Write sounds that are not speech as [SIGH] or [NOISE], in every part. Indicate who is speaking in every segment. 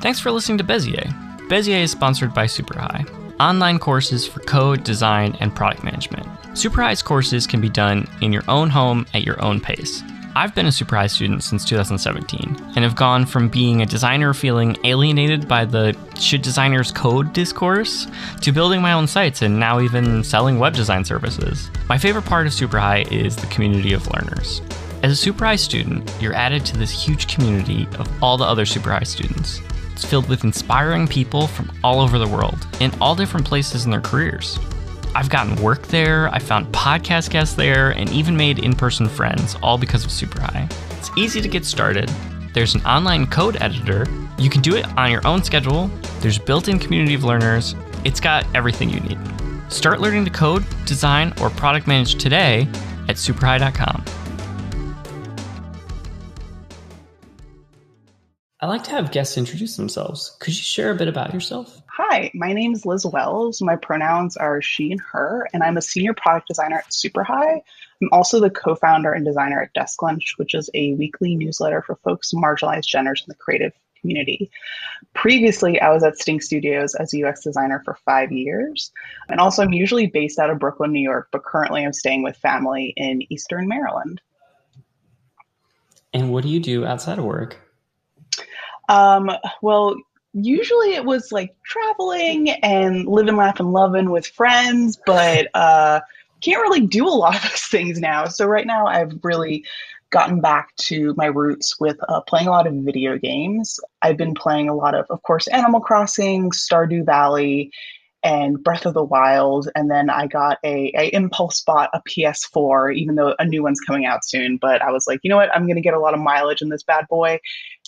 Speaker 1: Thanks for listening to Bezier. Bezier is sponsored by SuperHi, online courses for code, design, and product management. SuperHi's courses can be done in your own home at your own pace. I've been a SuperHi student since 2017 and have gone from being a designer feeling alienated by the should designers code discourse to building my own sites and now even selling web design services. My favorite part of SuperHi is the community of learners. As a SuperHi student, you're added to this huge community of all the other SuperHi students. It's filled with inspiring people from all over the world in all different places in their careers. I've gotten work there, I found podcast guests there, and even made in person friends, all because of SuperHi. It's easy to get started. There's an online code editor. You can do it on your own schedule. There's built in community of learners. It's got everything you need. Start learning to code, design, or product manage today at superhi.com. I like to have guests introduce themselves. Could you share a bit about yourself?
Speaker 2: Hi, my name is Liz Wells. My pronouns are she and her, and I'm a senior product designer at SuperHi. I'm also the co founder and designer at Desk Lunch, which is a weekly newsletter for folks marginalized genders in the creative community. Previously, I was at Stink Studios as a UX designer for five years. And also, I'm usually based out of Brooklyn, New York, but currently I'm staying with family in Eastern Maryland.
Speaker 1: And what do you do outside of work?
Speaker 2: Um, well, usually it was like traveling and living, laughing, loving with friends, but uh, can't really do a lot of those things now. So right now I've really gotten back to my roots with uh, playing a lot of video games. I've been playing a lot of, of course, Animal Crossing, Stardew Valley, and Breath of the Wild. And then I got a, a impulse bought a PS4, even though a new one's coming out soon. But I was like, you know what? I'm going to get a lot of mileage in this bad boy.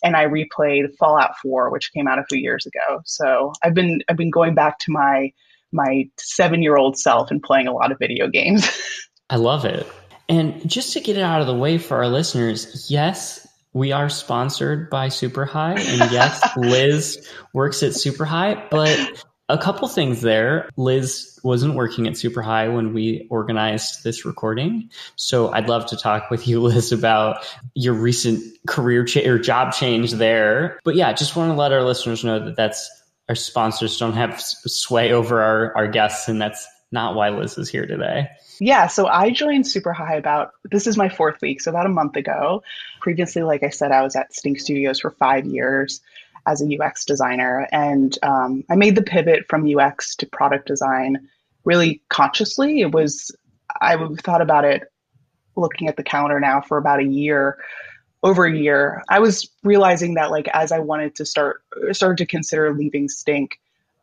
Speaker 2: And I replayed Fallout 4, which came out a few years ago. So I've been I've been going back to my my seven year old self and playing a lot of video games. [LAUGHS]
Speaker 1: I love it. And just to get it out of the way for our listeners, yes, we are sponsored by SuperHi, and yes, [LAUGHS] Liz works at SuperHi, but a couple things there. Liz wasn't working at SuperHi when we organized this recording. So I'd love to talk with you, [LAUGHS] Liz, about your recent career cha- or job change there. But yeah, just want to let our listeners know that that's our sponsors don't have sway over our, our guests, and that's not why Liz is here today.
Speaker 2: Yeah, so I joined SuperHi about this is my fourth week, so about a month ago. Previously, like I said, I was at Stink Studios for five years as a UX designer. And um, I made the pivot from UX to product design really consciously. It was, I thought about it looking at the calendar now for about a year over a year i was realizing that like as i wanted to start started to consider leaving stink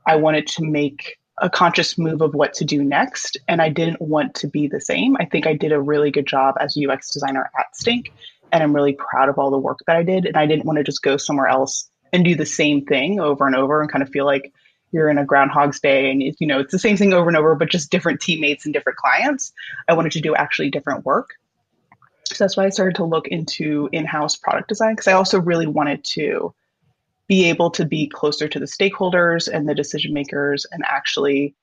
Speaker 2: i wanted to make a conscious move of what to do next and i didn't want to be the same i think i did a really good job as a ux designer at stink and i'm really proud of all the work that i did and i didn't want to just go somewhere else and do the same thing over and over and kind of feel like you're in a groundhog's day and you know it's the same thing over and over but just different teammates and different clients. I wanted to do actually different work. So that's why i started to look into in-house product design because i also really wanted to be able to be closer to the stakeholders and the decision makers and actually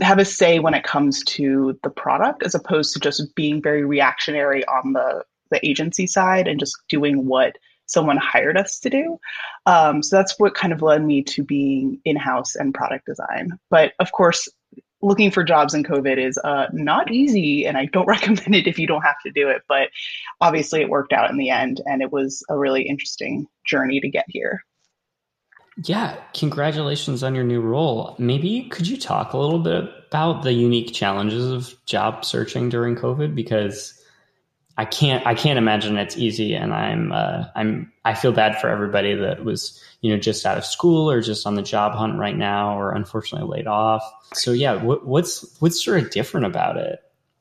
Speaker 2: have a say when it comes to the product as opposed to just being very reactionary on the the agency side and just doing what someone hired us to do. Um, so that's what kind of led me to being in house and product design. But of course, looking for jobs in COVID is uh, not easy, and I don't [LAUGHS] recommend it if you don't have to do it. But obviously, it worked out in the end, and it was a really interesting journey to get here.
Speaker 1: Yeah, congratulations on your new role. Maybe could you talk a little bit about the unique challenges of job searching during COVID? Because I can't I can't imagine it's easy, and I'm uh, I'm I feel bad for everybody that was you know just out of school or just on the job hunt right now or unfortunately laid off. So yeah, what, what's what's sort of different about it?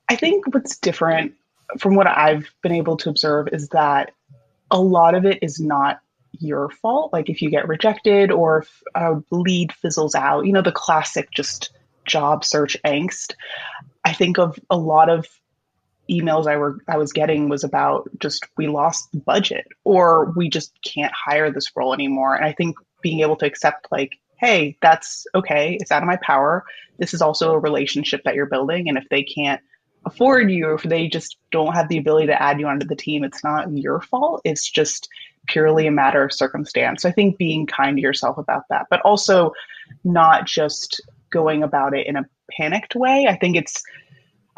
Speaker 2: I think what's different from what I've been able to observe is that a lot of it is not your fault. Like if you get rejected or if a lead fizzles out, you know the classic just job search angst. I think of a lot of emails I were I was getting was about just we lost the budget or we just can't hire this role anymore. And I think being able to accept like, hey, that's okay, it's out of my power. This is also a relationship that you're building. And if they can't afford you, if they just don't have the ability to add you onto the team, it's not your fault. It's just purely a matter of circumstance. So I think being kind to yourself about that, but also not just going about it in a panicked way. I think it's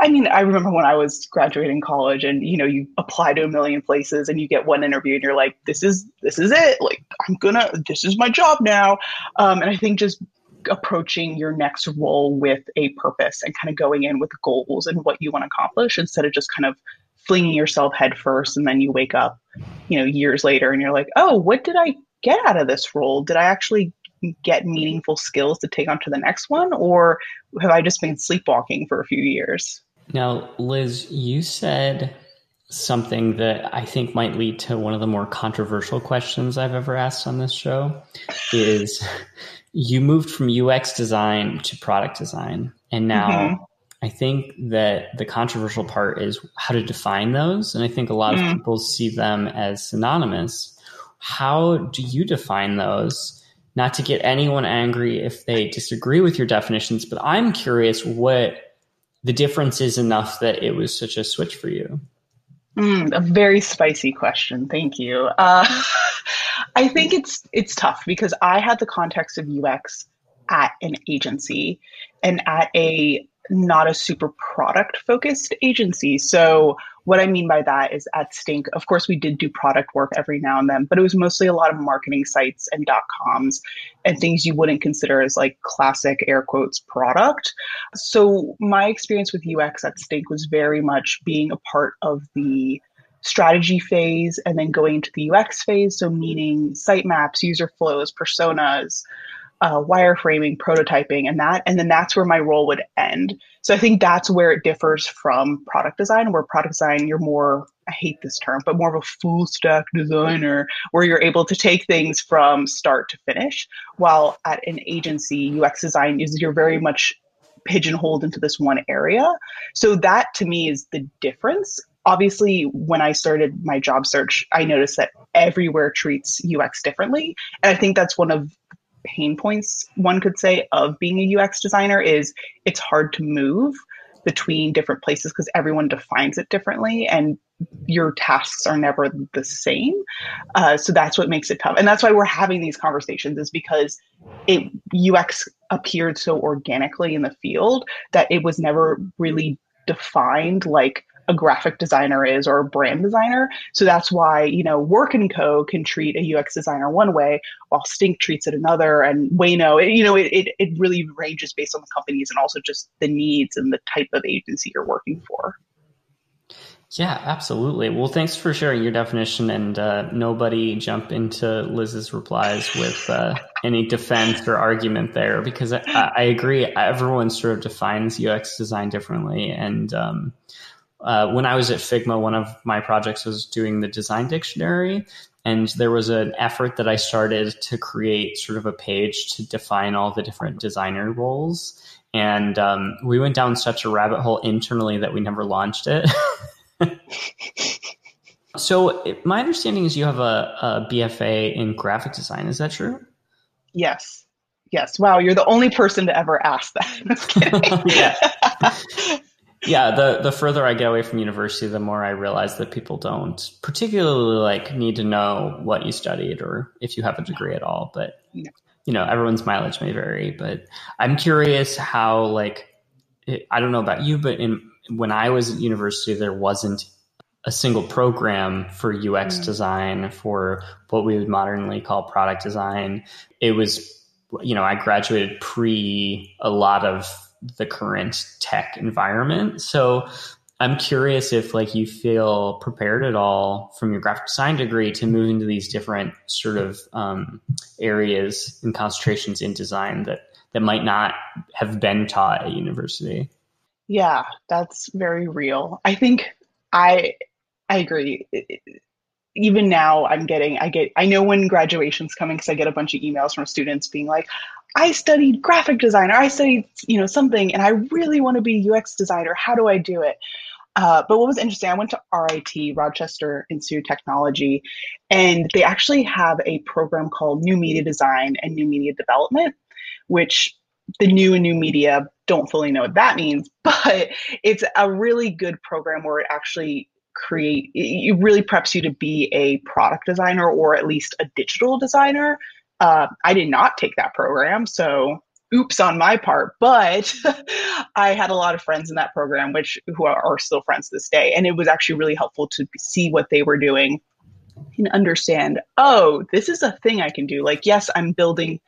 Speaker 2: I mean, I remember when I was graduating college and you know, you apply to a million places and you get one interview and you're like, this is this is it. Like I'm gonna this is my job now. Um, and I think just approaching your next role with a purpose and kind of going in with goals and what you want to accomplish instead of just kind of flinging yourself headfirst and then you wake up, you know, years later and you're like, oh, what did I get out of this role? Did I actually get meaningful skills to take on to the next one? Or have I just been sleepwalking for a few years?
Speaker 1: Now, Liz, you said something that I think might lead to one of the more controversial questions I've ever asked on this show is [LAUGHS] you moved from UX design to product design. And now mm-hmm. I think that the controversial part is how to define those. And I think a lot mm. of people see them as synonymous. How do you define those? Not to get anyone angry if they disagree with your definitions, but I'm curious what the difference is enough that it was such a switch for you.
Speaker 2: Mm, a very spicy question. Thank you. Uh, [LAUGHS] I think it's it's tough because I had the context of UX at an agency and at a not a super product focused agency. So what I mean by that is at Stink, of course, we did do product work every now and then, but it was mostly a lot of marketing sites and dot coms and things you wouldn't consider as like classic air quotes product. So my experience with UX at Stink was very much being a part of the strategy phase and then going into the UX phase. So meaning sitemaps, user flows, personas, uh, wireframing, prototyping, and that. And then that's where my role would end. So I think that's where it differs from product design, where product design, you're more, I hate this term, but more of a full stack designer, where you're able to take things from start to finish. While at an agency, UX design is you're very much pigeonholed into this one area. So that to me is the difference. Obviously, when I started my job search, I noticed that everywhere treats UX differently. And I think that's one of pain points one could say of being a UX designer is it's hard to move between different places because everyone defines it differently and your tasks are never the same. Uh, so that's what makes it tough. And that's why we're having these conversations is because it ux appeared so organically in the field that it was never really defined like a graphic designer is or a brand designer. So that's why, you know, Work and Co can treat a UX designer one way while Stink treats it another and Wayno, you know, it, it, it really ranges based on the companies and also just the needs and the type of agency you're working for.
Speaker 1: Yeah, absolutely. Well, thanks for sharing your definition, and uh, nobody jump into Liz's replies with uh, any defense or argument there, because I, I, agree. Everyone sort of defines UX design differently, and um, uh, when I was at Figma, one of my projects was doing the design dictionary. And there was an effort that I started to create sort of a page to define all the different designer roles. And um, we went down such a rabbit hole internally that we never launched it. [LAUGHS] so, my understanding is you have a, a BFA in graphic design. Is that true?
Speaker 2: Yes. Yes. Wow, you're the only person to ever ask that. [LAUGHS] [LAUGHS]
Speaker 1: yeah the the further I get away from university, the more I realize that people don't particularly like need to know what you studied or if you have a degree at all. But you know, everyone's mileage may vary. But I'm curious how like it, I don't know about you, but in when I was at university, there wasn't a single program for UX mm. design for what we would modernly call product design. It was you know I graduated pre a lot of the current tech environment. So I'm curious if like you feel prepared at all from your graphic design degree to move into these different sort of um, areas and concentrations in design that that might not have been taught at university.
Speaker 2: Yeah, that's very real. I think I I agree. Even now, I'm getting I get I know when graduation's coming because I get a bunch of emails from students being like, I studied graphic design or I studied, you know, something and I really want to be UX designer. How do I do it? Uh, but what was interesting, I went to RIT, Rochester Institute of Technology, and they actually have a program called New Media Design and New Media Development, which the new and new media don't fully know what that means, [LAUGHS] but it's a really good program where it actually create it really preps you to be a product designer or at least a digital designer uh, i did not take that program so oops on my part but [LAUGHS] i had a lot of friends in that program which who are, are still friends this day and it was actually really helpful to see what they were doing and understand oh this is a thing i can do. Like yes i'm building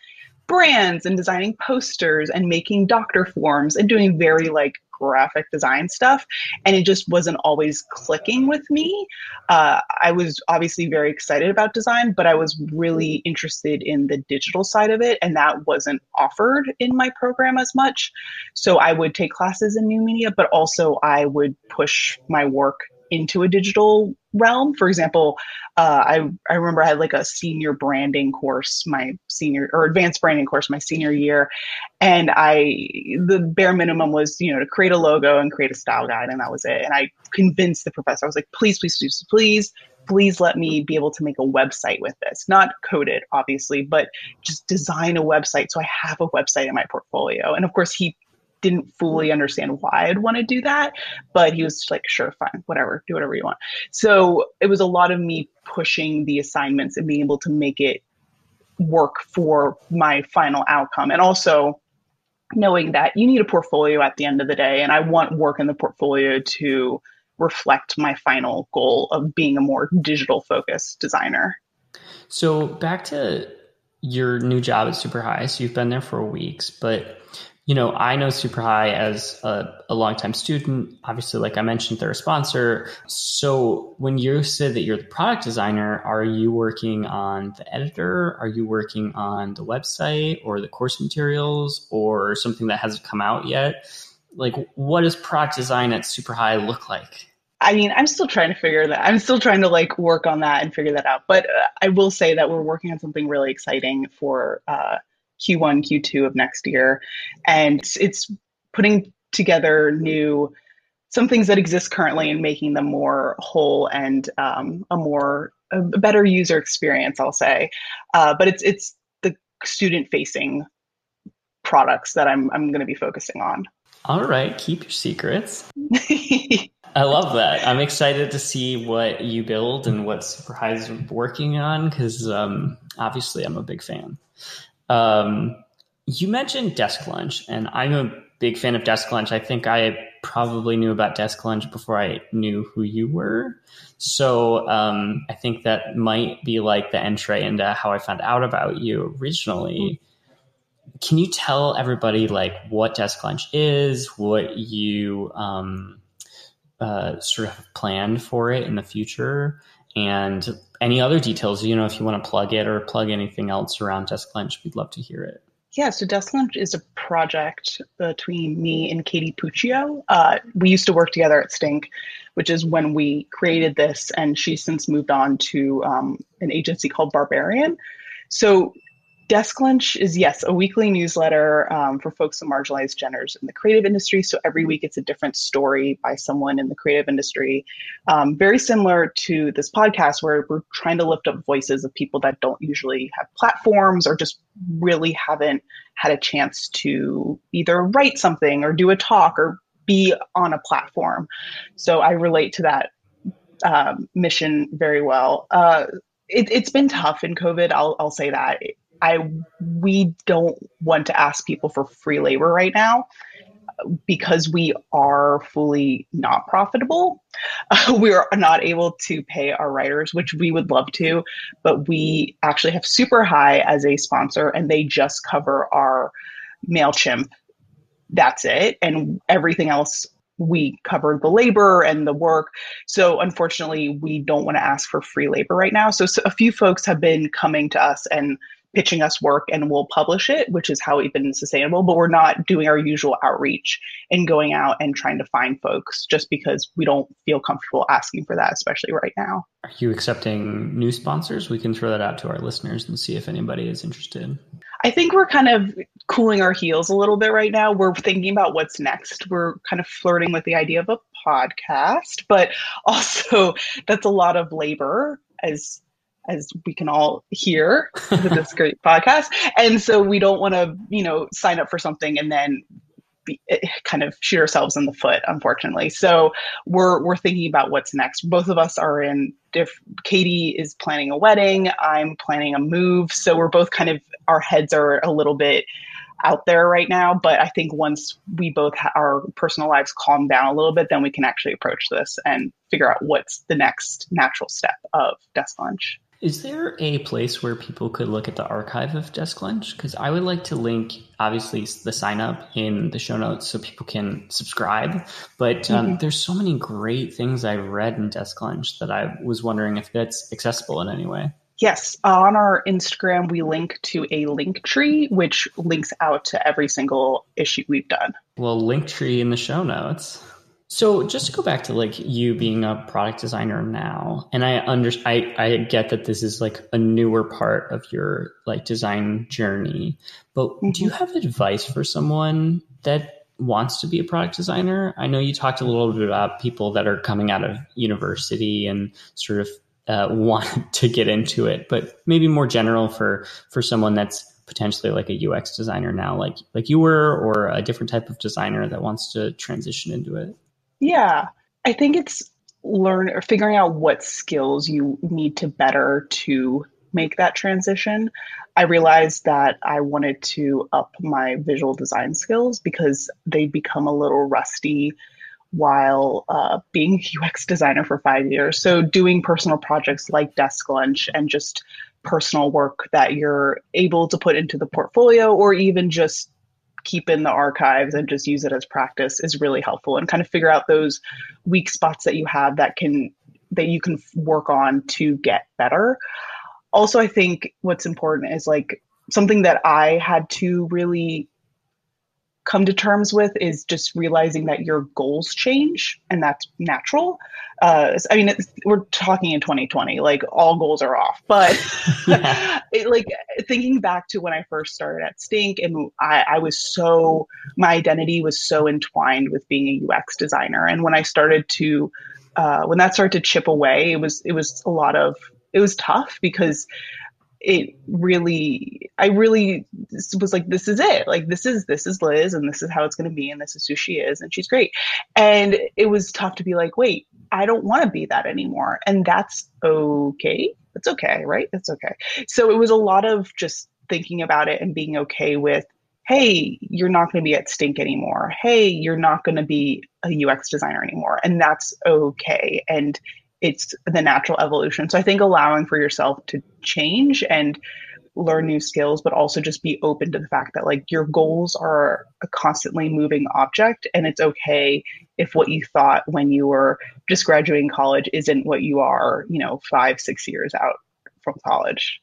Speaker 2: brands and designing posters and making doctor forms and doing very like graphic design stuff and it just wasn't always clicking with me. Uh, i was obviously very excited about design but i was really interested in the digital side of it and that wasn't offered in my program as much. So i would take classes in new media but also i would push my work into a digital realm. For example, uh, I I remember I had like a senior branding course my senior or advanced branding course my senior year, and I the bare minimum was you know to create a logo and create a style guide, and that was it. And I convinced the professor I was like, please, please, please, please. Please let me be able to make a website with this. Not code it, obviously, but just design a website so I have a website in my portfolio. And of course, he didn't fully understand why I'd want to do that, but he was like, sure, fine, whatever, do whatever you want. So it was a lot of me pushing the assignments and being able to make it work for my final outcome. And also knowing that you need a portfolio at the end of the day. And I want work in the portfolio to reflect my final goal of being a more digital focused designer.
Speaker 1: So back to your new job at SuperHi. So you've been there for weeks, but you know, I know SuperHi as a, a longtime student. Obviously, like I mentioned, they're a sponsor. So when you said that you're the product designer, are you working on the editor? Are you working on the website or the course materials or something that hasn't come out yet? Like, what does product design at SuperHi look like?
Speaker 2: I mean, I'm still trying to figure that. I'm still trying to like work on that and figure that out. But uh, I will say that we're working on something really exciting for uh, Q1, Q2 of next year. And it's putting together new some things that exist currently and making them more whole and um, a more a better user experience i'll say. Uh, but it's it's the student facing products that i'm i'm going to be focusing on.
Speaker 1: All right. Keep your secrets. [LAUGHS] I love that. I'm excited to see what you build and what SuperHi is working on because um, obviously i'm a big fan um, you mentioned Desk Lunch, and I'm a big fan of Desk Lunch. I think I probably knew about Desk Lunch before I knew who you were. So um, I think that might be like the entry into how I found out about you originally. Can you tell everybody like what Desk Lunch is, what you um, uh, sort of planned for it in the future, and any other details, you know, if you want to plug it or plug anything else around Desk Lunch, we'd love to hear it.
Speaker 2: Yeah, so Desk Lunch is a project between me and Katie Puccio. Uh, we used to work together at Stink, which is when we created this, and she's since moved on to um, an agency called Barbarian. So Desk Lunch is, yes, a weekly newsletter um, for folks of marginalized genders in the creative industry. So every week it's a different story by someone in the creative industry. Um, very similar to this podcast, where we're trying to lift up voices of people that don't usually have platforms or just really haven't had a chance to either write something or do a talk or be on a platform. So I relate to that um, mission very well. Uh, it, has been tough in COVID. I'll, I'll say that. I we don't want to ask people for free labor right now because we are fully not profitable. Uh, [LAUGHS] we are not able to pay our writers, which we would love to, but we actually have SuperHi as a sponsor, and they just cover our Mailchimp. That's it, and everything else we covered the labor and the work. So unfortunately, we don't want to ask for free labor right now. So, so, a few folks have been coming to us and pitching us work and we'll publish it, which is how we've been sustainable. But we're not doing our usual outreach and going out and trying to find folks just because we don't feel comfortable asking for that, especially right now.
Speaker 1: Are you accepting new sponsors? We can throw that out to our listeners and see if anybody is interested.
Speaker 2: I think we're kind of cooling our heels a little bit right now. We're thinking about what's next. We're kind of flirting with the idea of a podcast, but [LAUGHS] also that's a lot of labor as as we can all hear with this [LAUGHS] great podcast. And so we don't want to, you know, sign up for something and then be, eh, kind of shoot ourselves in the foot, unfortunately. So we're we're thinking about what's next. Both of us are in. If Katie is planning a wedding. I'm planning a move. So we're both kind of our heads are a little bit out there right now. But I think once we both ha- our personal lives calm down a little bit, then we can actually approach this and figure out what's the next natural step of desk lunch.
Speaker 1: Is there a place where people could look at the archive of Desk Lunch? Because I would like to link, obviously, the sign up in the show notes so people can subscribe. But um, mm-hmm. there's so many great things I've read in Desk Lunch that I was wondering if that's accessible in any way.
Speaker 2: Yes, on our Instagram, we link to a link tree, which links out to every single issue we've done.
Speaker 1: Well, link tree in the show notes. So just to go back to like you being a product designer now, and I under I, I get that this is like a newer part of your like design journey, but mm-hmm. do you mm-hmm. have advice for someone that wants to be a product designer? I know you talked a little bit about people that are coming out of university and sort of uh, [LAUGHS] want to get into it, but maybe more general for for someone that's potentially like a UX designer now, like like you were, or a different type of designer that wants to transition into it.
Speaker 2: Yeah, I think it's learn or figuring out what skills you need to better to make that transition. I realized that I wanted to up my visual design skills because they become a little rusty while uh, being UX designer for five years. So, doing personal projects like Desk Lunch and just personal work that you're able to put into the portfolio or even just keep in the archives and just use it as practice is really helpful and kind of figure out those weak spots that you have that can that you can work on to get better. Also i think what's important is like something that i had to really come to terms with is just realizing that your goals change and that's natural. Uh, I mean, we're talking in 2020, like all goals are off, but [LAUGHS] [LAUGHS] it, like thinking back to when I first started at Stink and I, I was so, my identity was so entwined with being a UX designer. And when I started to, uh, when that started to chip away, it was, it was a lot of, it was tough because it really i really was like this is it. Like this is this is liz and this is how it's going to be and this is who she is and she's great. And it was tough to be like wait i don't want to be that anymore. And that's okay. That's okay right? That's okay. So it was a lot of just thinking about it and being okay with hey you're not going to be at stink anymore. Hey you're not going to be a ux designer anymore. And that's okay. And it's the natural evolution. So I think allowing for yourself to change and learn new skills, but also just be open to the fact that like your goals are a constantly moving object and it's okay if what you thought when you were just graduating college isn't what you are, you know, five, six years out from college.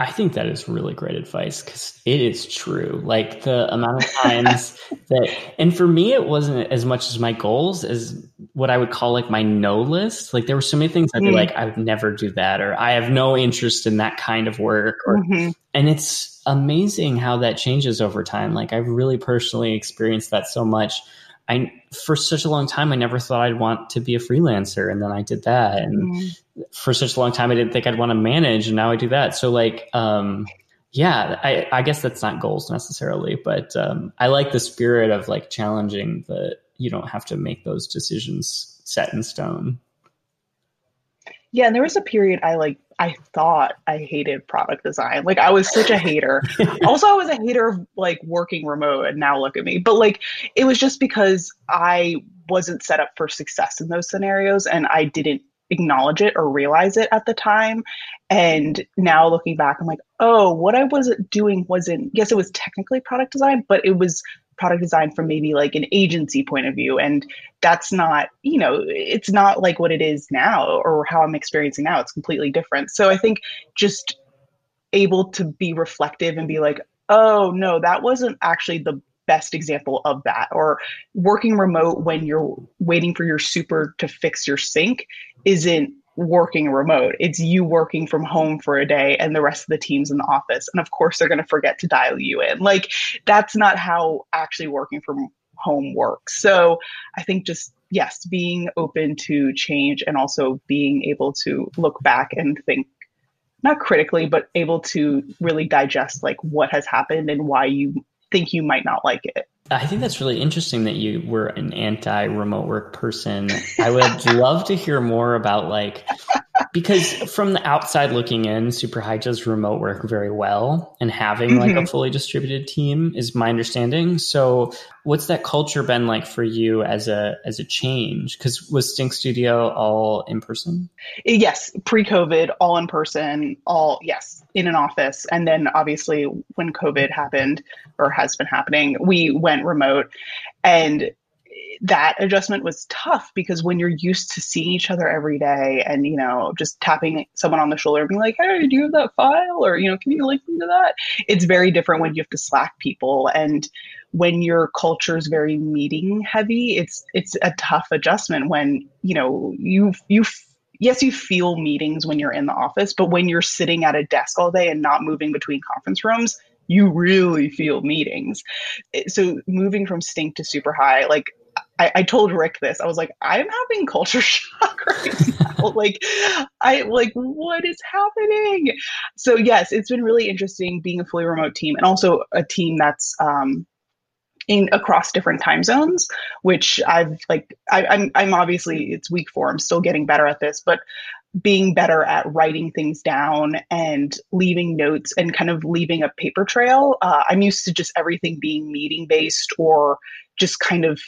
Speaker 1: I think that is really great advice because it is true. Like the amount of times [LAUGHS] that, and for me, it wasn't as much as my goals as what I would call like my no list. Like there were so many things I'd be mm-hmm. like, I would never do that, or I have no interest in that kind of work. Or, mm-hmm. and it's amazing how that changes over time. Like I've really personally experienced that so much. I for such a long time I never thought I'd want to be a freelancer and then I did that and mm. for such a long time I didn't think I'd want to manage and now I do that so like um, yeah I, I guess that's not goals necessarily but um, I like the spirit of like challenging that you don't have to make those decisions set in stone
Speaker 2: yeah and there was a period I like I thought I hated product design. Like I was such a hater. [LAUGHS] also, I was a hater of like working remote and now look at me. But like it was just because I wasn't set up for success in those scenarios and I didn't acknowledge it or realize it at the time. And now looking back, I'm like, oh, what I was doing wasn't, yes, it was technically product design, but it was product design from maybe like an agency point of view and that's not you know it's not like what it is now or how i'm experiencing now. It's completely different. So i think just able to be reflective and be like oh no that wasn't actually the best example of that or working remote when you're waiting for your super to fix your sink isn't working remote. It's you working from home for a day and the rest of the team's in the office. And of course, they're going to forget to dial you in. Like, that's not how actually working from home works. So I think just, yes, being open to change and also being able to look back and think not critically, but able to really digest like what has happened and why you think you might not like it.
Speaker 1: I think that's really interesting that you were an anti remote work person. I would love to hear more about like because from the outside looking in, SuperHi does remote work very well, and having mm-hmm. like a mm-hmm. fully distributed team is my understanding. So, what's that culture been like for you as a as a change? Because was Stink Studio all in person?
Speaker 2: Yes, pre COVID, all in person, all yes, in an office, and then obviously when COVID happened or has been happening, we went remote, and that adjustment was tough because when you're used to seeing each other every day and you know just tapping someone on the shoulder and being like hey do you have that file? or you know can you link me to that? It's very different when you have to slack people. And when your culture is very meeting heavy it's it's a tough adjustment when you know you you yes you feel meetings when you're in the office but when you're sitting at a desk all day and not moving between conference rooms you really feel meetings. So moving from stink to SuperHi, like I, I, told Rick this. I was like, I'm having culture [LAUGHS] shock right now. [LAUGHS] like, I like what is happening? So yes, it's been really interesting being a fully remote team and also a team that's um, in across different time zones. Which I've like, I, I'm I'm obviously it's week four. I'm still getting better at this, but being better at writing things down and leaving notes and kind of leaving a paper trail. Uh, I'm used to just everything being meeting based or just kind of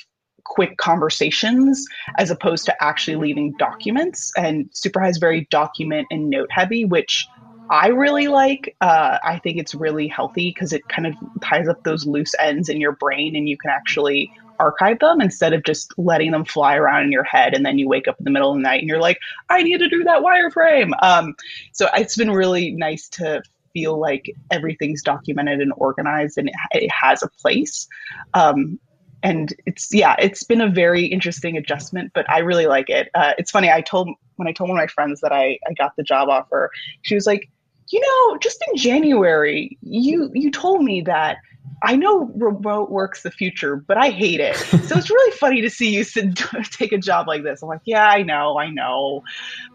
Speaker 2: quick conversations as opposed to actually leaving documents. And Super is very document and note heavy, which I really like. Uh, I think it's really healthy because it kind of ties up those loose ends in your brain and you can actually archive them instead of just letting them fly around in your head and then you wake up in the middle of the night and you're like, I need to do that wireframe. Um, so it's been really nice to feel like everything's documented and organized and it, it has a place. Um, and it's yeah it's been a very interesting adjustment but i really like it uh, it's funny i told when i told one of my friends that I, I got the job offer she was like you know just in january you you told me that i know remote work's the future but i hate it. So it's really funny to see you sit, [LAUGHS] take a job like this. I'm like yeah i know i know.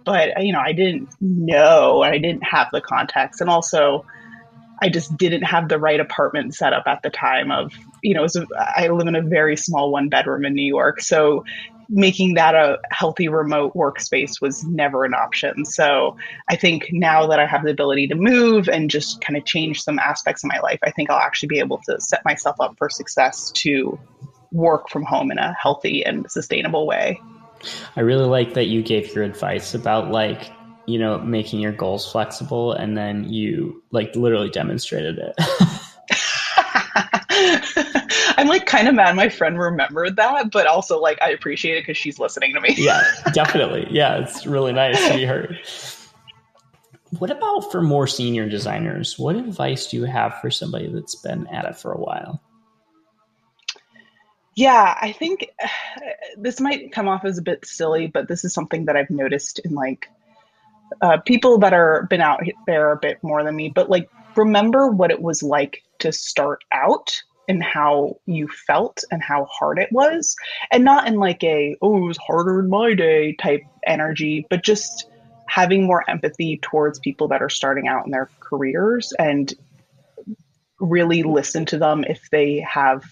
Speaker 2: But you know i didn't know and i didn't have the context. And also I just didn't have the right apartment set up at the time of, you know, a, I live in a very small one bedroom in New York. So making that a healthy remote workspace was never an option. So I think now that I have the ability to move and just kind of change some aspects of my life, I think I'll actually be able to set myself up for success to work from home in a healthy and sustainable way.
Speaker 1: I really like that you gave your advice about like you know, making your goals flexible and then you like literally demonstrated it. [LAUGHS]
Speaker 2: I'm like kind of mad my friend remembered that, but also like I appreciate it because she's listening to me.
Speaker 1: yeah, definitely. Yeah, it's really nice to be heard. What about for more senior designers? What advice do you have for somebody that's been at it for a while?
Speaker 2: Yeah, I think [SIGHS] this might come off as a bit silly, but this is something that I've noticed in like uh, people that are been out there a bit more than me, but like remember what it was like to start out and how you felt and how hard it was, and not in like a oh it was harder in my day type energy, but just having more empathy towards people that are starting out in their careers and really listen to them if they have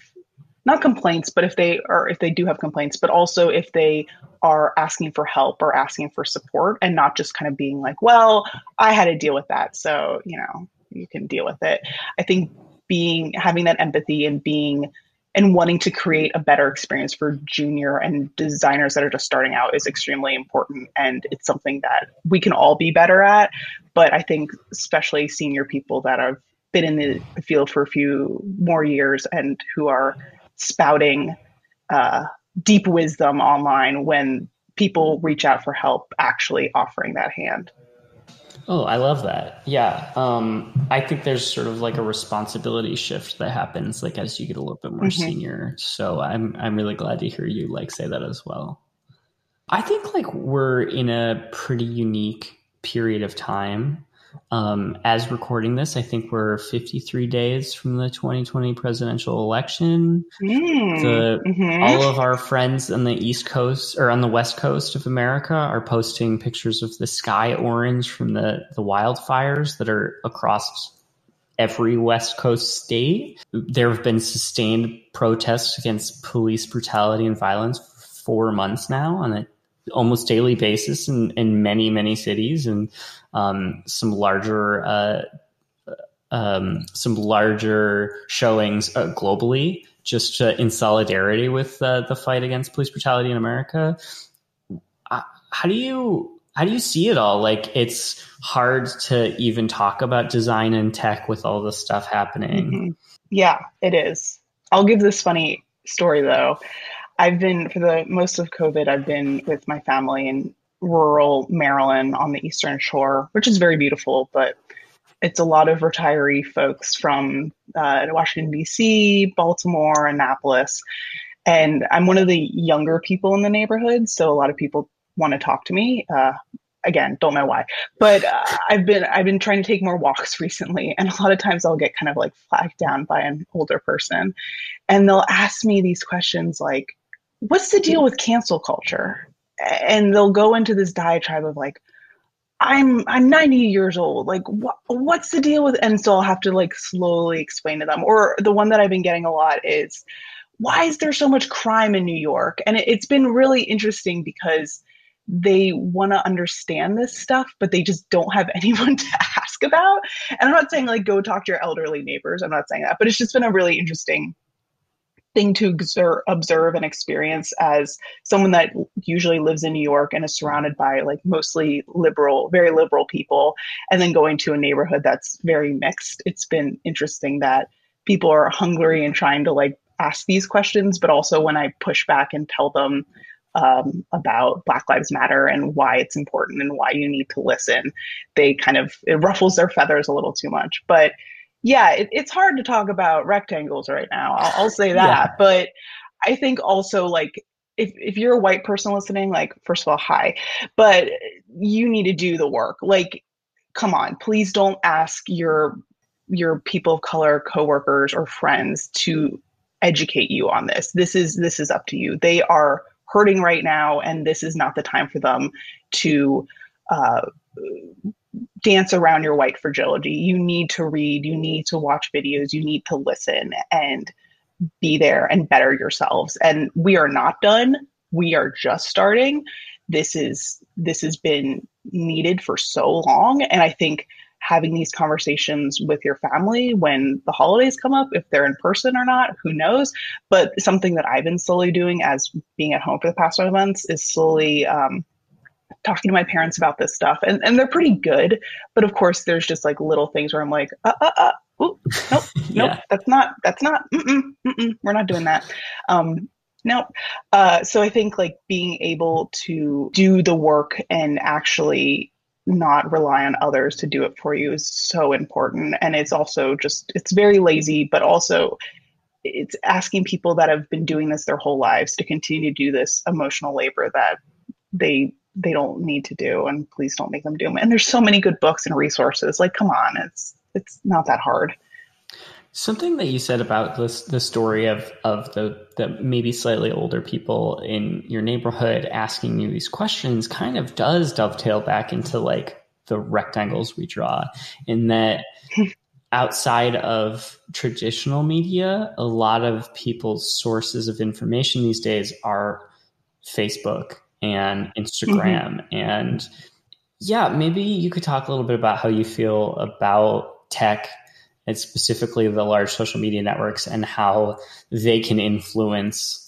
Speaker 2: not complaints, but if they are if they do have complaints, but also if they are asking for help or asking for support and not just kind of being like, well, I had to deal with that, so you know, you can deal with it. I think being having that empathy and being and wanting to create a better experience for junior and designers that are just starting out is extremely important and it's something that we can all be better at but i think especially senior people that have been in the field for a few more years and who are spouting uh, deep wisdom online when people reach out for help, actually offering that hand.
Speaker 1: Oh, I love that. Yeah. Um, I think there's sort of like a responsibility shift that happens like as you get a little bit more mm-hmm. senior. So I'm I'm really glad to hear you like say that as well. I think like we're in a pretty unique period of time um, as recording this, I think we're 53 days from the 2020 presidential election. Mm, the, mm-hmm. All of our friends on the East Coast or on the West Coast of America are posting pictures of the sky orange from the, the wildfires that are across every West Coast state. There have been sustained protests against police brutality and violence for four months now on a almost daily basis in, in many, many cities and um, some larger uh, um, some larger showings uh, globally, just uh, in solidarity with uh, the fight against police brutality in America. Uh, how do you how do you see it all? Like it's hard to even talk about design and tech with all this stuff happening. Mm-hmm.
Speaker 2: Yeah, it is. I'll give this funny story though. I've been for the most of COVID, I've been with my family in rural Maryland on the Eastern Shore, which is very beautiful, but it's a lot of retiree folks from uh, Washington, D.C., Baltimore, Annapolis. And I'm one of the younger people in the neighborhood. So a lot of people want to talk to me. Uh, again, don't know why, but uh, I've been I've been trying to take more walks [LAUGHS] recently, and a lot of times I'll get kind of like flagged down by an older person, and they'll ask me these questions like, "What's the deal with cancel culture?" And they'll go into this diatribe of like, I'm I'm 90 years old. Like what what's the deal with and so I'll have to like slowly explain to them. Or the one that I've been getting a lot is why is there so much crime in New York? And it, it's been really interesting because they want to understand this stuff, but they just don't have [LAUGHS] anyone to ask about. And I'm not saying like go talk to your elderly neighbors. I'm not saying that, but it's just been a really interesting thing to observe and experience as someone that usually lives in New York and is surrounded by like mostly liberal, very liberal people, and then going to a neighborhood that's very mixed. It's been interesting that people are hungry and trying to like ask these questions, but also when I push back and tell them um, about Black Lives Matter and why it's important and why you need to listen, they kind of it ruffles their feathers a little too much. But yeah, it, it's hard to talk about rectangles right now. I'll, I'll say [LAUGHS] that. yeah. But I think also like if, if you're a white person listening, like first of all, hi, but you need to do the work. Like, come on, please don't ask your your people of color coworkers or friends to educate you on this. This is this is up to you. They are hurting right now, and this is not the time for them to uh, dance around your white fragility. You need to read, you need to watch videos, you need to listen and be there and better yourselves. And we are not done. We are just starting. This is this has been needed for so long and I think having these conversations with your family when the holidays come up, if they're in person or not, who knows? But something that I've been slowly doing as being at home for the past five months is slowly um, talking to my parents about this stuff and, and they're pretty good but of course there's just like little things where i'm like uh, uh, uh, ooh, nope [LAUGHS] nope yeah. that's not that's not mm-mm, mm-mm, we're not doing that um nope uh, so i think like being able to do the work and actually not rely on others to do it for you is so important and it's also just it's very lazy but also it's asking people that have been doing this their whole lives to continue to do this emotional labor that they they don't need to do and please don't make them do them and there's so many good books and resources. Like come on it's it's not that hard.
Speaker 1: Something that you said about this the story of of the the maybe slightly older people in your neighborhood asking you these questions kind of does dovetail back into like the rectangles we draw in that [LAUGHS] outside of traditional media a lot of people's sources of information these days are facebook and Instagram. Mm-hmm. And yeah, maybe you could talk a little bit about how you feel about tech and specifically the large social media networks and how they can influence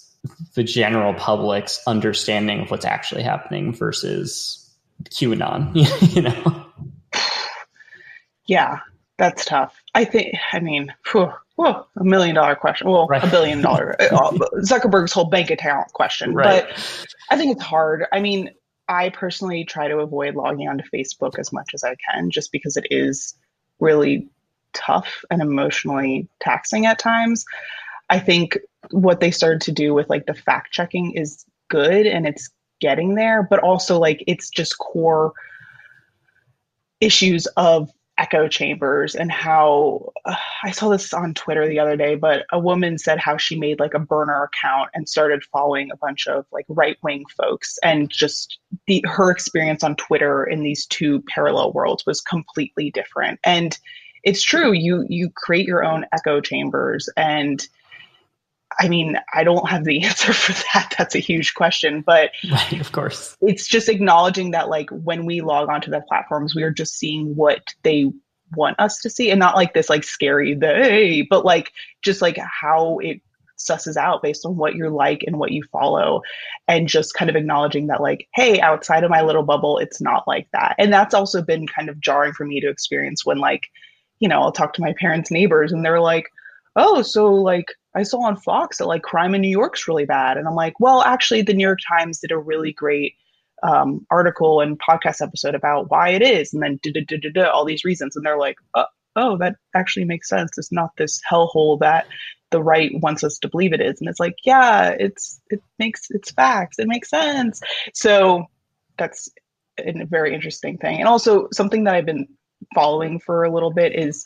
Speaker 1: the general public's understanding of what's actually happening versus QAnon, [LAUGHS] you know?
Speaker 2: Yeah, that's tough. I think, I mean, whew, whew, a million dollar question. Well, right. a billion dollar, [LAUGHS] uh, Zuckerberg's whole bank account question. Right. But I think it's hard. I mean, I personally try to avoid logging onto Facebook as much as I can just because it is really tough and emotionally taxing at times. I think what they started to do with like the fact checking is good and it's getting there, but also like it's just core issues of echo chambers and how uh, I saw this on Twitter the other day, but a woman said how she made like a burner account and started following a bunch of like right wing folks, and just the her experience on Twitter in these two parallel worlds was completely different. And it's true. You you create your own echo chambers and I mean, I don't have the [LAUGHS] answer for that. That's a huge question, but
Speaker 1: right, of course.
Speaker 2: It's just acknowledging that like when we log onto the platforms, we are just seeing what they want us to see and not like this like scary they but like just like how it susses out based on what you're like and what you follow and just kind of acknowledging that like hey outside of my little bubble it's not like that and that's also been kind of jarring for me to experience when like you know i'll talk to my parents neighbors and they're like oh so like I saw on Fox that like crime in New York's really bad. And I'm like, well, actually, the New York Times did a really great um, article and podcast episode about why it is, and then all these reasons. And they're like, oh, oh, that actually makes sense. It's not this hellhole that the right wants us to believe it is. And it's like, yeah, it's it makes it's facts. It makes sense. So that's a very interesting thing. And also something that I've been following for a little bit is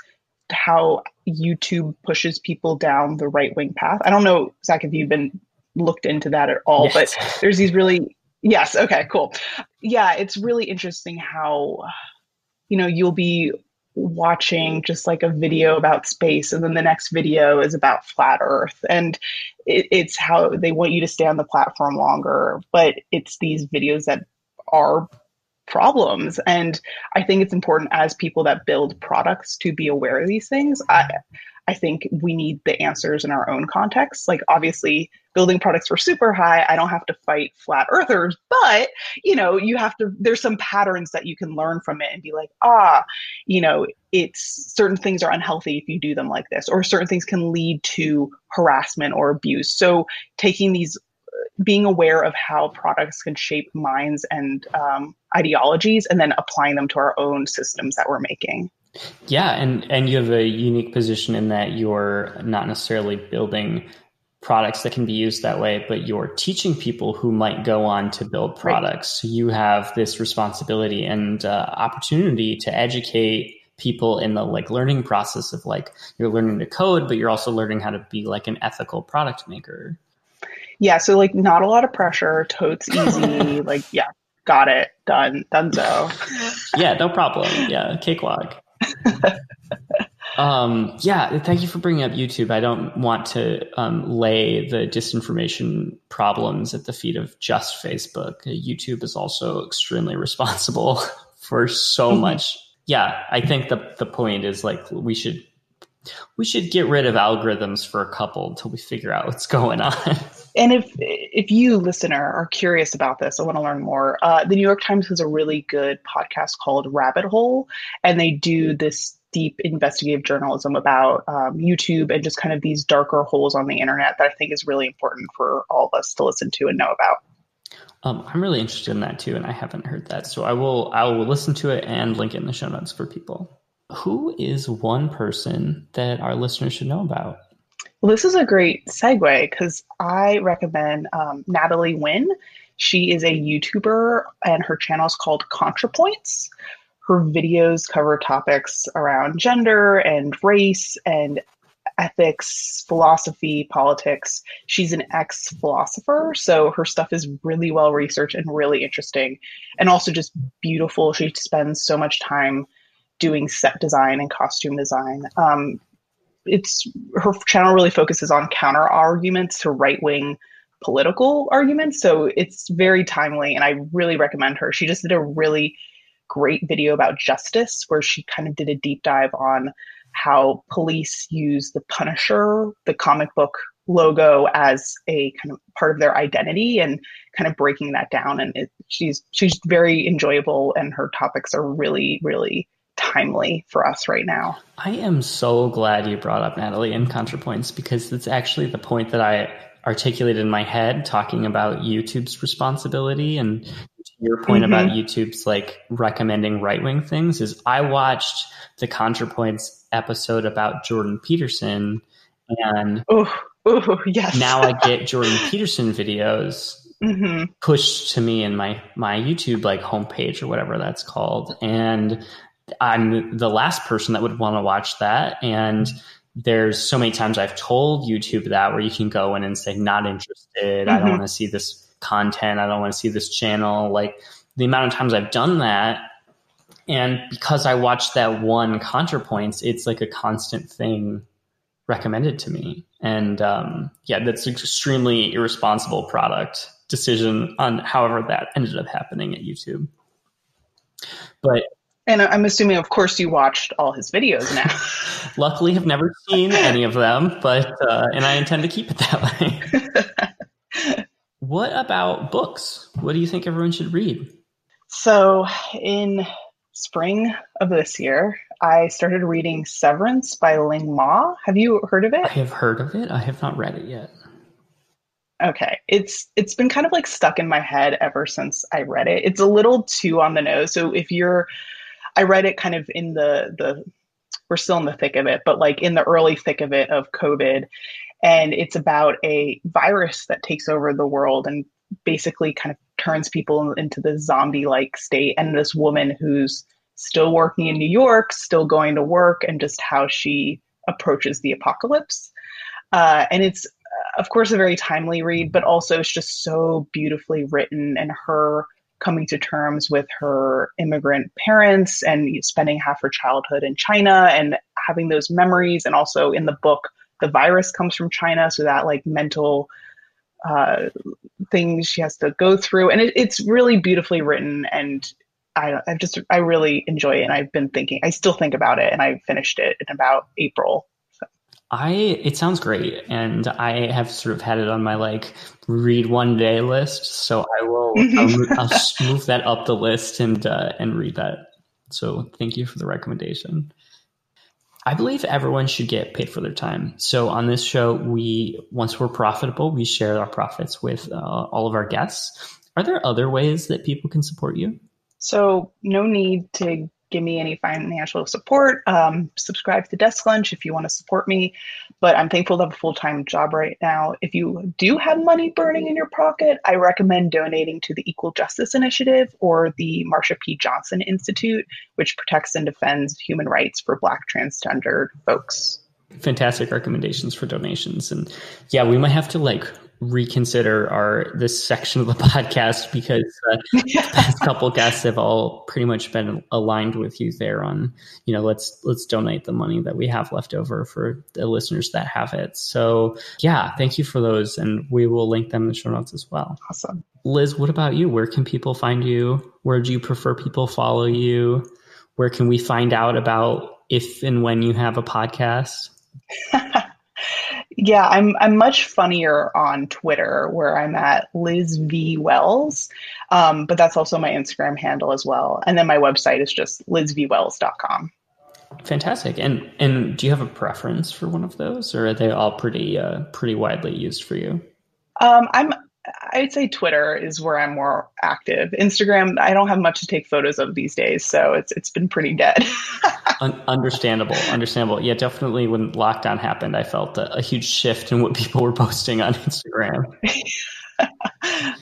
Speaker 2: how YouTube pushes people down the right wing path. I don't know, Zach, if you've been looked into that at all, yes. but [LAUGHS] there's these really, yes, okay, cool. Yeah, it's really interesting how, you know, you'll be watching just like a video about space and then the next video is about flat earth and it, it's how they want you to stay on the platform longer but it's these videos that are problems. And I think it's important as people that build products to be aware of these things. I, I think we need the answers in our own context. Like obviously building products for SuperHi, I don't have to fight flat earthers, but you know, you have to there's some patterns that you can learn from it and be like, ah, you know, it's certain things are unhealthy if you do them like this, or certain things can lead to harassment or abuse. So taking these being aware of how products can shape minds and um, ideologies and then applying them to our own systems that we're making.
Speaker 1: Yeah and and you have a unique position in that you're not necessarily building products that can be used that way but you're teaching people who might go on to build products. Right. so you have this responsibility and uh, opportunity to educate people in the like learning process of like you're learning to code but you're also learning how to be like an ethical product maker
Speaker 2: yeah, so like not a lot of pressure, totes [LAUGHS] easy, like yeah, got it, done, done so.
Speaker 1: yeah, no problem. Yeah, cakewalk. [LAUGHS] um, yeah, thank you for bringing up YouTube. I don't want to um, lay the disinformation problems at the feet of just Facebook. YouTube is also extremely responsible [LAUGHS] for so mm-hmm. much. Yeah, I think the the point is like we should we should get rid of algorithms for a couple until we figure out what's going on.
Speaker 2: And if if you listener are curious about this, I want to learn more. Uh, the New York Times has a really good podcast called Rabbit Hole, and they do this deep investigative journalism about um, YouTube and just kind of these darker holes on the internet that I think is really important for all of us to listen to and know about.
Speaker 1: Um, I'm really interested in that too, and I haven't heard that, so I will I will listen to it and link it in the show notes for people. Who is one person that our listeners should know about?
Speaker 2: Well, this is a great segue because I recommend um, Natalie Wynn. She is a YouTuber and her channel is called ContraPoints. Her videos cover topics around gender and race and ethics, philosophy, politics. She's an ex philosopher, so her stuff is really well researched and really interesting and also just beautiful. She spends so much time doing set design and costume design. Um, it's her channel really focuses on counter arguments to right wing political arguments, so it's very timely, and I really recommend her. She just did a really great video about justice where she kind of did a deep dive on how police use the Punisher, the comic book logo as a kind of part of their identity and kind of breaking that down and it, she's she's very enjoyable and her topics are really really timely for us right now.
Speaker 1: I am so glad you brought up Natalie and ContraPoints because it's actually the point that I articulated in my head talking about YouTube's responsibility and your point mm-hmm. about YouTube's like recommending right wing things is I watched the ContraPoints episode about Jordan Peterson and
Speaker 2: oh, oh yes.
Speaker 1: now I get Jordan Peterson videos [LAUGHS] mm-hmm. pushed to me in my my YouTube like homepage or whatever that's called and I'm the last person that would want to watch that. And there's so many times I've told YouTube that where you can go in and say, not interested. Mm-hmm. I don't mm-hmm. want to see this content. I don't want to see this channel. Like the amount of times I've done that, And because I watched that one ContraPoints, it's like a constant thing recommended to me. And um, yeah, that's an extremely irresponsible product decision on however that ended up happening at YouTube. But
Speaker 2: and I'm assuming, of course, you watched all his videos now. [LAUGHS]
Speaker 1: Luckily, I've never seen any of them, but uh, and I intend to keep it that way. [LAUGHS] what about books? What do you think everyone should read?
Speaker 2: So, in spring of this year, I started reading Severance by Ling Ma. Have you heard of it?
Speaker 1: I have heard of it. I have not read it yet.
Speaker 2: Okay. It's it's been kind of like stuck in my head ever since I read it. It's a little too on the nose. So if you're I read it kind of in the the we're still in the thick of it, but like in the early thick of it of COVID. And it's about a virus that takes over the world and basically kind of turns people into the zombie like state. And this woman who's still working in New York, still going to work, and just how she approaches the apocalypse. Uh, and it's, of course, a very timely read, but also it's just so beautifully written and her coming to terms with her immigrant parents and spending half her childhood in China and having those memories. And also in the book, the virus comes from China. So that like mental uh, things she has to go through. And it, it's really beautifully written. And I, I just, I really enjoy it. And I've been thinking, I still think about it. And I finished it in about April.
Speaker 1: I it sounds great, and I have sort of had it on my like read one day list. So I will [LAUGHS] I'll, I'll move that up the list and uh, and read that. So thank you for the recommendation. I believe everyone should get paid for their time. So on this show, we once we're profitable, we share our profits with uh, all of our guests. Are there other ways that people can support you?
Speaker 2: So no need to give me any financial support. Um, subscribe to Desk Lunch if you want to support me. But I'm thankful to have a full time job right now. If you do have money burning in your pocket, I recommend donating to the Equal Justice Initiative or the Marsha P. Johnson Institute, which protects and defends human rights for Black transgender folks.
Speaker 1: Fantastic recommendations for donations. And yeah, we might have to like reconsider our this section of the [LAUGHS] podcast because uh, the past [LAUGHS] couple guests have all pretty much been aligned with you there on you know let's let's donate the money that we have left over for the listeners that have it. So yeah thank you for those and we will link them in the show notes as well.
Speaker 2: Awesome.
Speaker 1: Liz what about you? Where can people find you? Where do you prefer people follow you? Where can we find out about if and when you have a podcast [LAUGHS]
Speaker 2: Yeah, I'm I'm much funnier on Twitter where I'm at Liz V Wells, um, but that's also my Instagram handle as well. And then my website is just lizvwells.com.
Speaker 1: Fantastic. And and do you have a preference for one of those, or are they all pretty uh, pretty widely used for you?
Speaker 2: Um, I'm I'd say Twitter is where I'm more active. Instagram, I don't have much to take photos of these days, so it's it's been pretty dead. [LAUGHS]
Speaker 1: Un- understandable, understandable. Yeah, definitely. When lockdown happened, I felt a, a huge shift in what people were [LAUGHS] posting on Instagram. [LAUGHS]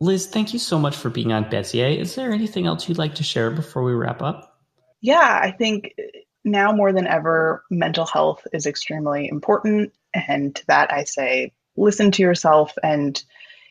Speaker 1: Liz, thank you so much for being on Bezier. Is there anything else you'd like to share before we wrap up?
Speaker 2: Yeah, I think now more than ever, mental health is extremely important. And to that, I say, listen to yourself and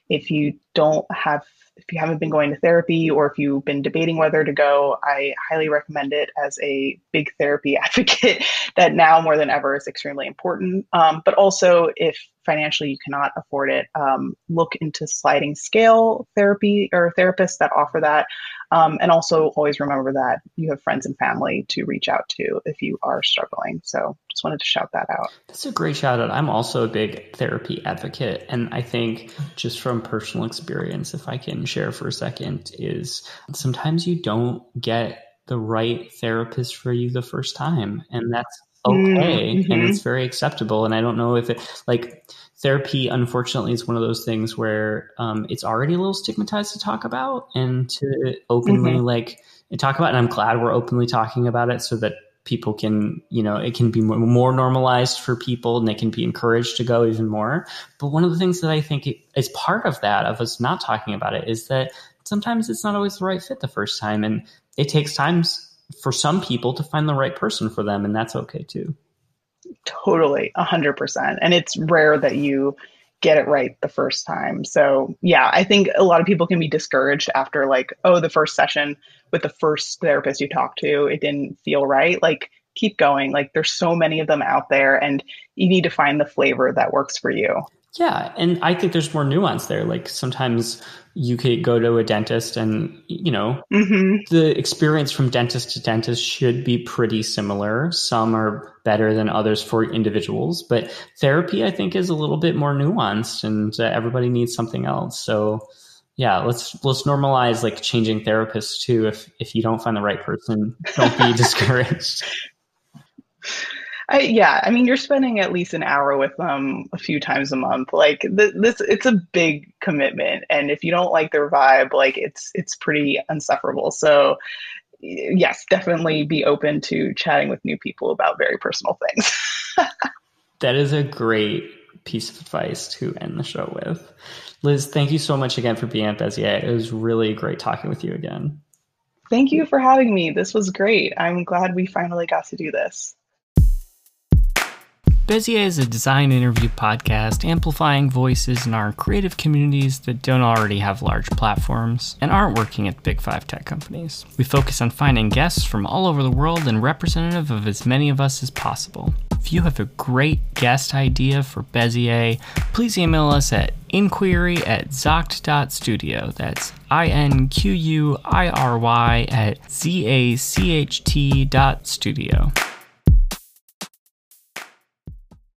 Speaker 2: if you don't have if you haven't been going to therapy or if you've been debating whether to go, I highly recommend it as a big therapy [LAUGHS] advocate that now more than ever is extremely important. Um, but also, if financially you cannot afford it, um, look into sliding scale therapy or therapists that offer that. Um, and also always remember that you have friends and family to reach out to if you are struggling. So just wanted to shout that out.
Speaker 1: That's a great shout out. I'm also a big therapy advocate. And I think just from personal experience, if I can share for a second, is sometimes you don't get the right therapist for you the first time. And that's okay. Mm-hmm. And it's very acceptable. And I don't know if it like therapy unfortunately is one of those things where um, it's already a little stigmatized to talk about and to openly mm-hmm. like talk about and i'm glad we're openly talking about it so that people can you know it can be more normalized for people and they can be encouraged to go even more but one of the things that i think is part of that of us not talking about it is that sometimes it's not always the right fit the first time and it takes times for some people to find the right person for them and that's okay too
Speaker 2: Totally, 100%. And it's rare that you get it right the first time. So, yeah, I think a lot of people can be discouraged after, like, oh, the first session with the first therapist you talked to, it didn't feel right. Like, keep going. Like, there's so many of them out there, and you need to find the flavor that works for you.
Speaker 1: Yeah, and I think there's more nuance there. Like sometimes you could go to a dentist and you know mm-hmm. the experience from dentist to dentist should be pretty similar some are better than others for individuals but therapy i think is a little bit more nuanced and uh, everybody needs something else so yeah let's let's normalize like changing therapists too if if you don't find the right person don't be [LAUGHS] discouraged
Speaker 2: I, yeah, I mean, you're spending at least an hour with them a few times a month. Like th- this, it's a big commitment, and if you don't like their vibe, like it's it's pretty insufferable. So, yes, definitely be open to chatting with new people about very personal things. [LAUGHS]
Speaker 1: that is a great piece of advice to end the show with. Liz, thank you so much again for being at Bezier. It was really great talking with you again.
Speaker 2: Thank you for having me. This was great. I'm glad we finally got to do this.
Speaker 1: Bezier is a design interview podcast amplifying voices in our creative communities that don't already have large platforms and aren't working at big five tech companies. We focus on finding guests from all over the world and representative of as many of us as possible. If you have a great guest idea for Bezier, please email us at inquiry at zacht.studio. That's I N Q U I R Y at Z A C H T dot studio.